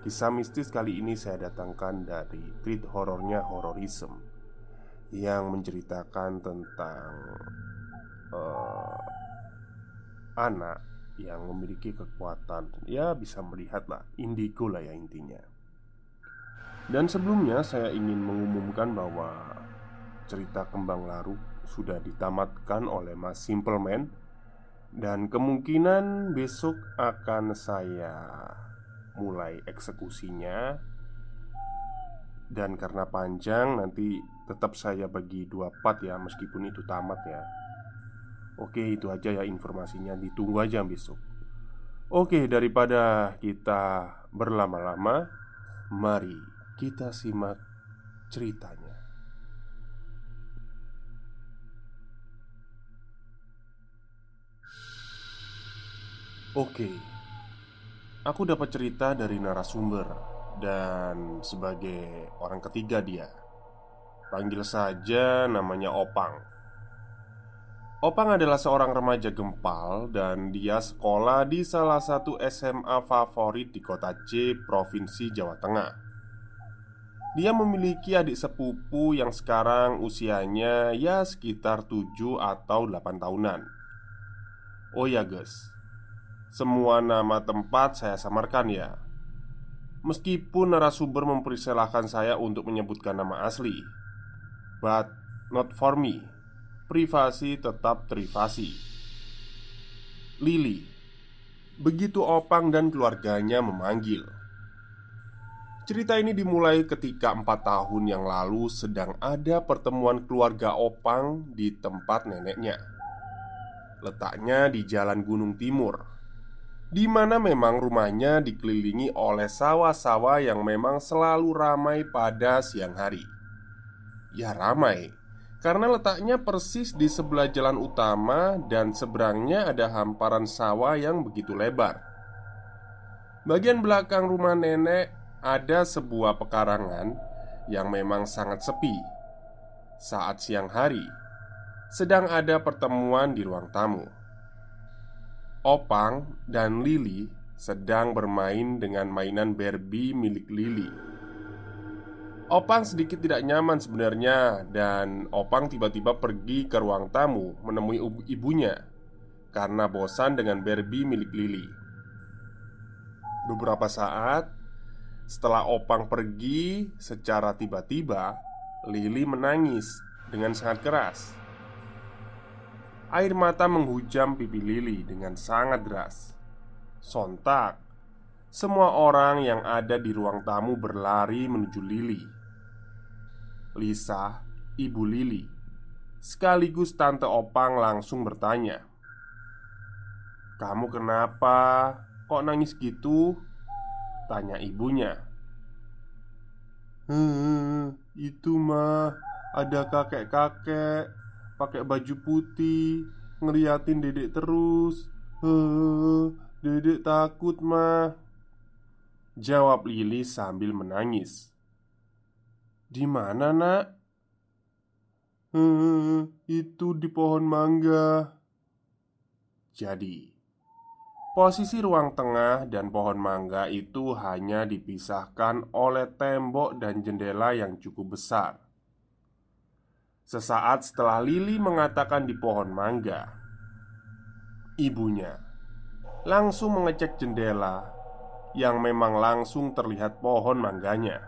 Kisah mistis kali ini saya datangkan dari tweet horornya Hororism Yang menceritakan tentang uh, Anak yang memiliki kekuatan. Ya bisa melihat lah, indigo lah ya intinya. Dan sebelumnya saya ingin mengumumkan bahwa Cerita Kembang Larut sudah ditamatkan oleh Mas Simpleman Dan kemungkinan besok akan saya mulai eksekusinya. Dan karena panjang nanti tetap saya bagi dua part ya meskipun itu tamat ya. Oke itu aja ya informasinya. Ditunggu aja besok. Oke daripada kita berlama-lama Mari kita simak ceritanya. Oke Aku dapat cerita dari narasumber Dan sebagai orang ketiga dia. Panggil saja namanya Opang. Opang adalah seorang remaja gempal Dan dia sekolah di salah satu SMA favorit di kota C, Provinsi Jawa Tengah. Dia memiliki adik sepupu yang sekarang usianya ya sekitar 7 atau 8 tahunan. Oh ya guys semua nama tempat saya samarkan ya. Meskipun narasumber mempersilahkan saya untuk menyebutkan nama asli. But not for me. Privasi tetap privasi. Lily. Begitu Opang dan keluarganya memanggil. Cerita ini dimulai ketika empat tahun yang lalu sedang ada pertemuan keluarga Opang di tempat neneknya. Letaknya di Jalan Gunung Timur di mana memang rumahnya dikelilingi oleh sawah-sawah yang memang selalu ramai pada siang hari. Ya, ramai karena letaknya persis di sebelah jalan utama dan seberangnya ada hamparan sawah yang begitu lebar. Bagian belakang rumah nenek ada sebuah pekarangan yang memang sangat sepi. Saat siang hari, sedang ada pertemuan di ruang tamu. Opang dan Lily sedang bermain dengan mainan Barbie milik Lily. Opang sedikit tidak nyaman sebenarnya dan Opang tiba-tiba pergi ke ruang tamu menemui ibunya karena bosan dengan Barbie milik Lily. Beberapa saat setelah Opang pergi secara tiba-tiba, Lily menangis dengan sangat keras. Air mata menghujam pipi Lili dengan sangat deras. Sontak, semua orang yang ada di ruang tamu berlari menuju Lili. Lisa, ibu Lili, sekaligus tante Opang langsung bertanya, "Kamu kenapa? Kok nangis gitu?" tanya ibunya. "Hmm, itu mah ada kakek-kakek pakai baju putih, ngeliatin dedek terus. Heh, dedek takut mah. Jawab Lili sambil menangis. Di mana nak? Heh, itu di pohon mangga. Jadi, posisi ruang tengah dan pohon mangga itu hanya dipisahkan oleh tembok dan jendela yang cukup besar. Sesaat setelah Lili mengatakan di pohon mangga, ibunya langsung mengecek jendela yang memang langsung terlihat pohon mangganya.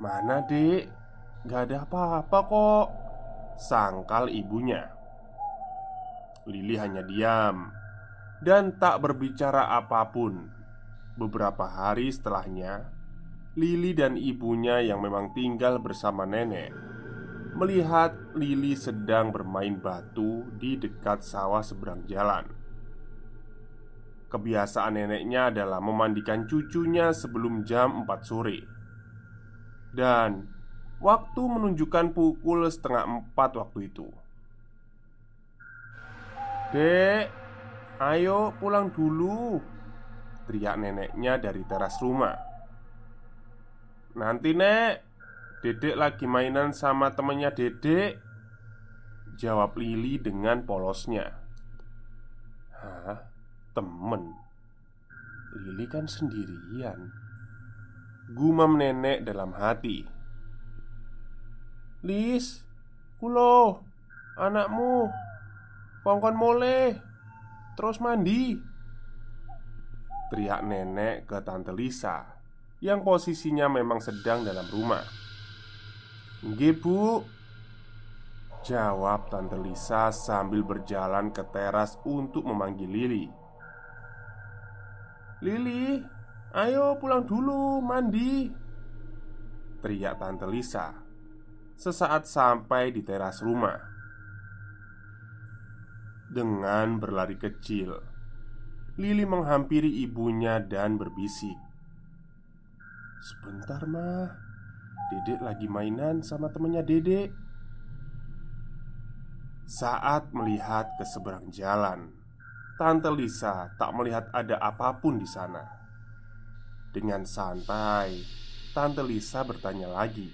"Mana, Dek? Gak ada apa-apa kok," sangkal ibunya. Lili hanya diam dan tak berbicara apa pun. Beberapa hari setelahnya, Lili dan ibunya yang memang tinggal bersama nenek melihat Lili sedang bermain batu di dekat sawah seberang jalan. Kebiasaan neneknya adalah memandikan cucunya sebelum jam 4 sore. Dan waktu menunjukkan pukul setengah 4 waktu itu. Dek, ayo pulang dulu Teriak neneknya dari teras rumah Nanti nek Dedek lagi mainan sama temennya dedek Jawab Lili dengan polosnya. Hah? Temen? Lili kan sendirian. Gumam nenek dalam hati. Lis, kulo, anakmu Kongkon mole Terus mandi. Teriak nenek ke Tante Lisa Yang posisinya memang sedang dalam rumah. Nggih bu. Jawab Tante Lisa sambil berjalan ke teras untuk memanggil Lili. Lili, ayo pulang dulu, mandi Teriak Tante Lisa Sesaat sampai di teras rumah. Dengan berlari kecil, Lili menghampiri ibunya dan berbisik Sebentar mah. Dedek lagi mainan sama temennya dedek. Saat melihat ke seberang jalan Tante Lisa tak melihat ada apa pun di sana. Dengan santai Tante Lisa bertanya lagi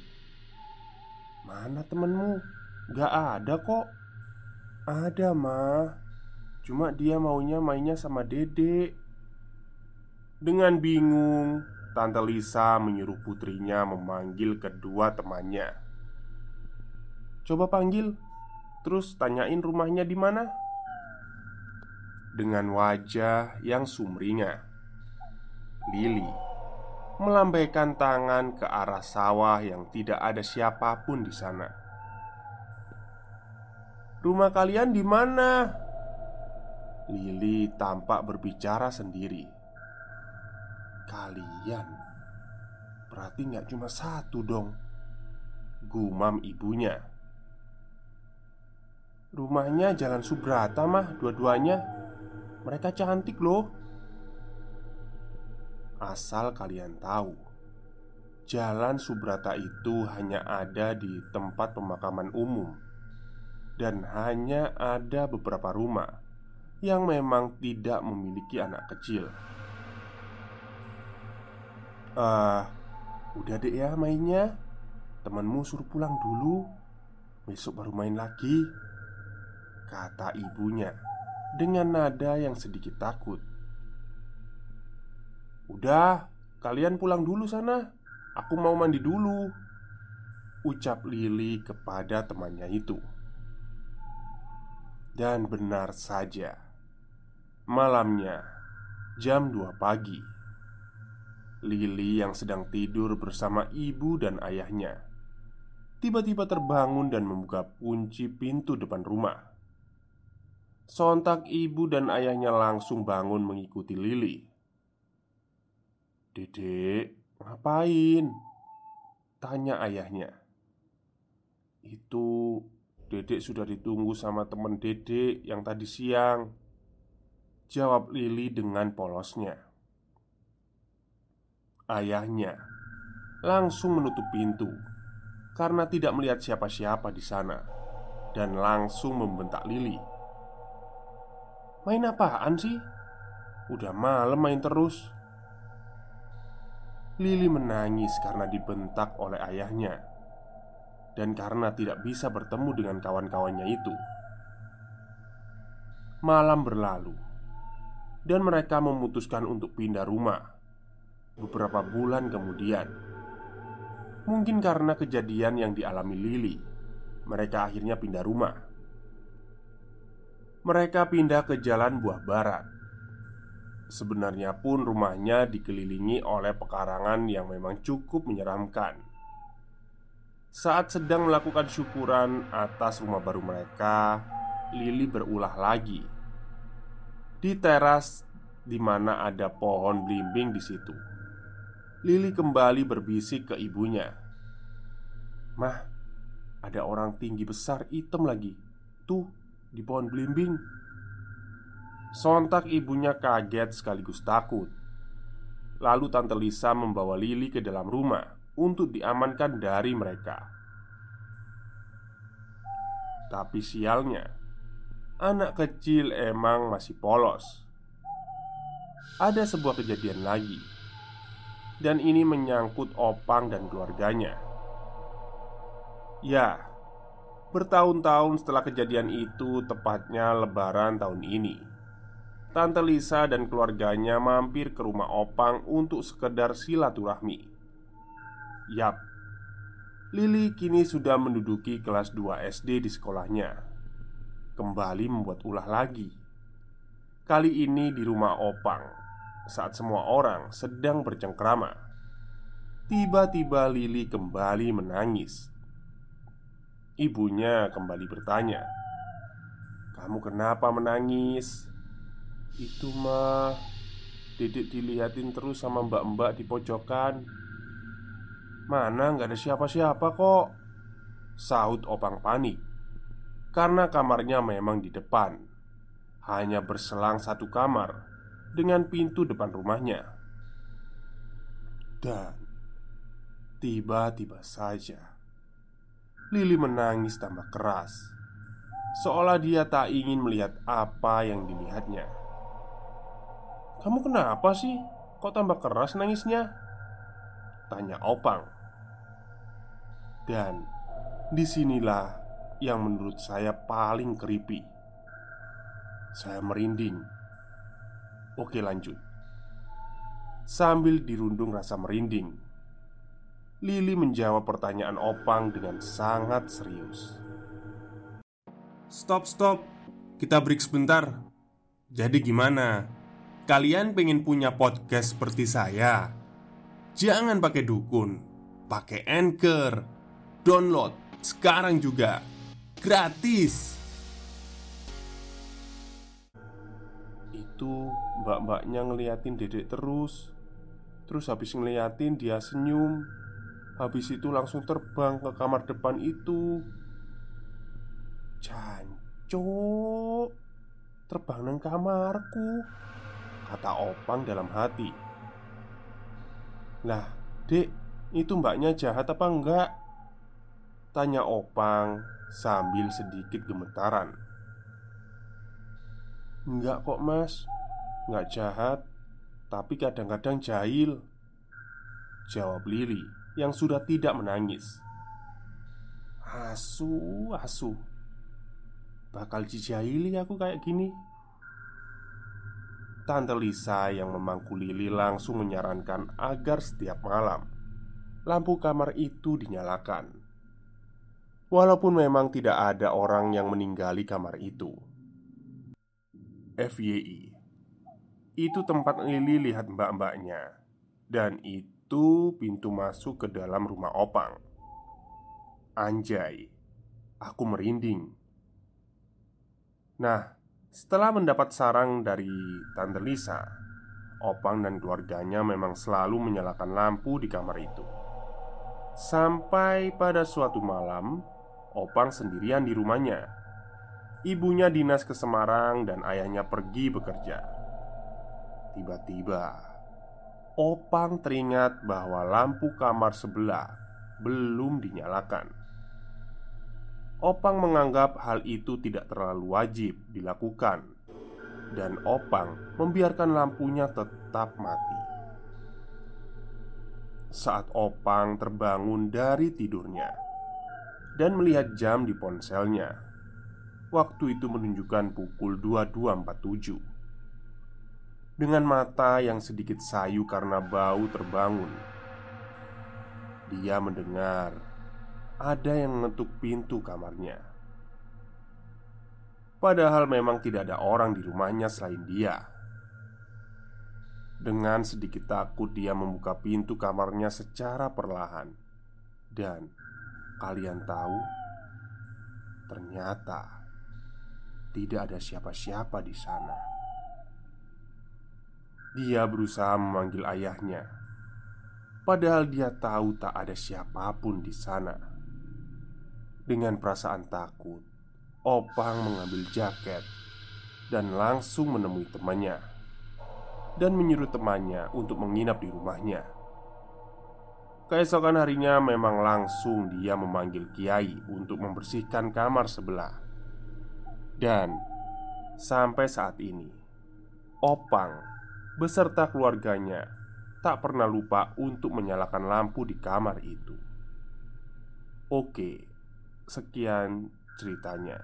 Mana temenmu? Gak ada kok. Ada mah. Cuma dia maunya mainnya sama dedek. Dengan bingung Tante Lisa menyuruh putrinya memanggil kedua temannya Coba panggil Terus tanyain rumahnya di mana Dengan wajah yang sumringah Lili melambaikan tangan ke arah sawah yang tidak ada siapa pun di sana. Rumah kalian di mana? Lili tampak berbicara sendiri. Kalian berarti nggak cuma satu dong. Gumam ibunya. Rumahnya Jalan Subrata mah dua-duanya. Mereka cantik loh. Asal kalian tahu, Jalan Subrata itu hanya ada di tempat pemakaman umum dan hanya ada beberapa rumah yang memang tidak memiliki anak kecil. Uh, udah deh ya mainnya. Temanmu suruh pulang dulu. Besok baru main lagi. Kata ibunya dengan nada yang sedikit takut. Udah, kalian pulang dulu sana. Aku mau mandi dulu. Ucap Lili kepada temannya itu. Dan benar saja Malamnya Jam 2 pagi Lili yang sedang tidur bersama ibu dan ayahnya. Tiba-tiba terbangun dan membuka kunci pintu depan rumah. Sontak ibu dan ayahnya langsung bangun mengikuti Lili. Dedek, ngapain? Tanya ayahnya. Itu Dedek sudah ditunggu sama temen dedek yang tadi siang Jawab Lili dengan polosnya Ayahnya langsung menutup pintu Karena tidak melihat siapa-siapa di sana dan langsung membentak Lili. "Main apaan sih? Udah malam main terus." Lili menangis karena dibentak oleh ayahnya dan karena tidak bisa bertemu dengan kawan-kawannya itu. Malam berlalu, dan mereka memutuskan untuk pindah rumah. Beberapa bulan kemudian, mungkin karena kejadian yang dialami Lili, mereka akhirnya pindah rumah. Mereka pindah ke Jalan Buah Barat. Sebenarnya pun rumahnya dikelilingi oleh pekarangan yang memang cukup menyeramkan. Saat sedang melakukan syukuran atas rumah baru mereka, Lili berulah lagi di teras di mana ada pohon belimbing di situ. Lili kembali berbisik ke ibunya. "Mah, ada orang tinggi besar hitam lagi. Tuh, di pohon belimbing." Sontak ibunya kaget sekaligus takut. Lalu Tante Lisa membawa Lili ke dalam rumah untuk diamankan dari mereka. Tapi sialnya, anak kecil emang masih polos. Ada sebuah kejadian lagi, dan ini menyangkut Opang dan keluarganya. Ya, bertahun-tahun setelah kejadian itu, tepatnya Lebaran tahun ini, Tante Lisa dan keluarganya mampir ke rumah Opang untuk sekedar silaturahmi. Yap, Lili kini sudah menduduki kelas 2 SD di sekolahnya kembali membuat ulah lagi. Kali ini di rumah Opang, saat semua orang sedang bercengkrama, tiba-tiba Lili kembali menangis. Ibunya kembali bertanya, "Kamu kenapa menangis?" "Itu mah, Dedek dilihatin terus sama mbak-mbak di pojokan." "Mana nggak ada siapa-siapa kok," sahut Opang panik karena kamarnya memang di depan, hanya berselang satu kamar dengan pintu depan rumahnya. Dan tiba-tiba saja Lili menangis tambah keras, seolah dia tak ingin melihat apa yang dilihatnya. "Kamu kenapa sih? Kok tambah keras nangisnya?" tanya Opang. Dan di sinilah yang menurut saya paling creepy. Saya merinding. Oke, lanjut. Sambil dirundung rasa merinding, Lili menjawab pertanyaan Opang dengan sangat serius. Stop, stop. Kita break sebentar. Jadi gimana? Kalian pengen punya podcast seperti saya? Jangan pakai dukun, pakai Anchor. Download sekarang juga gratis. Itu mbak-mbaknya ngeliatin dedek terus Terus habis ngeliatin dia senyum Habis itu langsung terbang ke kamar depan itu. Jancok Terbang nang kamarku Kata Opang dalam hati. Lah, dek, itu mbaknya jahat apa enggak? Tanya Opang sambil sedikit gemetaran. Enggak kok mas Enggak jahat Tapi kadang-kadang jahil. Jawab Lili yang sudah tidak menangis. Asu, asu. Bakal dijahili aku kayak gini. Tante Lisa yang memangku Lili langsung menyarankan agar setiap malam Lampu kamar itu dinyalakan. Walaupun memang tidak ada orang yang meninggali kamar itu. FYI Itu tempat Lili lihat mbak-mbaknya Dan itu pintu masuk ke dalam rumah Opang Anjay Aku merinding Nah, setelah mendapat sarang dari Tante Lisa Opang dan keluarganya memang selalu menyalakan lampu di kamar itu Sampai pada suatu malam Opang sendirian di rumahnya. Ibunya dinas ke Semarang dan ayahnya pergi bekerja. Tiba-tiba, Opang teringat bahwa lampu kamar sebelah belum dinyalakan. Opang menganggap hal itu tidak terlalu wajib dilakukan, dan Opang membiarkan lampunya tetap mati. Saat Opang terbangun dari tidurnya dan melihat jam di ponselnya, waktu itu menunjukkan pukul 22.47. Dengan mata yang sedikit sayu karena bau terbangun, dia mendengar ada yang mengetuk pintu kamarnya. Padahal memang tidak ada orang di rumahnya selain dia. Dengan sedikit takut, dia membuka pintu kamarnya secara perlahan, dan kalian tahu, ternyata tidak ada siapa-siapa di sana. Dia berusaha memanggil ayahnya, padahal dia tahu tak ada siapa pun di sana. Dengan perasaan takut, Opang mengambil jaket dan langsung menemui temannya, dan menyuruh temannya untuk menginap di rumahnya. Keesokan harinya, memang langsung dia memanggil Kiai untuk membersihkan kamar sebelah, dan sampai saat ini, Opang beserta keluarganya tak pernah lupa untuk menyalakan lampu di kamar itu. Oke, Sekian ceritanya.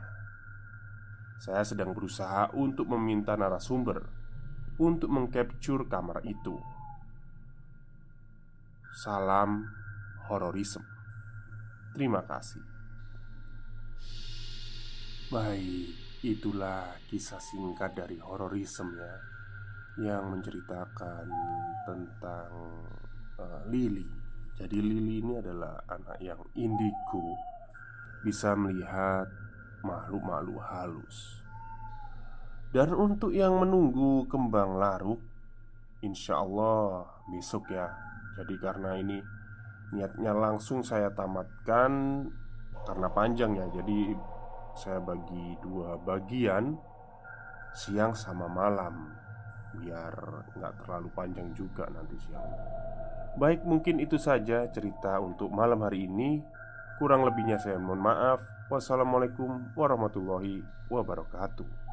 Saya sedang berusaha untuk meminta narasumber untuk mengcapture kamar itu. Salam hororisme. Terima kasih. Baik, itulah kisah singkat dari hororisme ya yang menceritakan tentang uh, Lily. Jadi Lily ini adalah anak yang indigo bisa melihat makhluk-makhluk halus. Dan untuk yang menunggu kembang laruk, insya Allah besok ya. Jadi karena ini niatnya langsung saya tamatkan karena panjang ya. Jadi saya bagi dua bagian siang sama malam biar nggak terlalu panjang juga nanti siang. Baik mungkin itu saja cerita untuk malam hari ini Kurang lebihnya saya mohon maaf. Wassalamualaikum warahmatullahi wabarakatuh.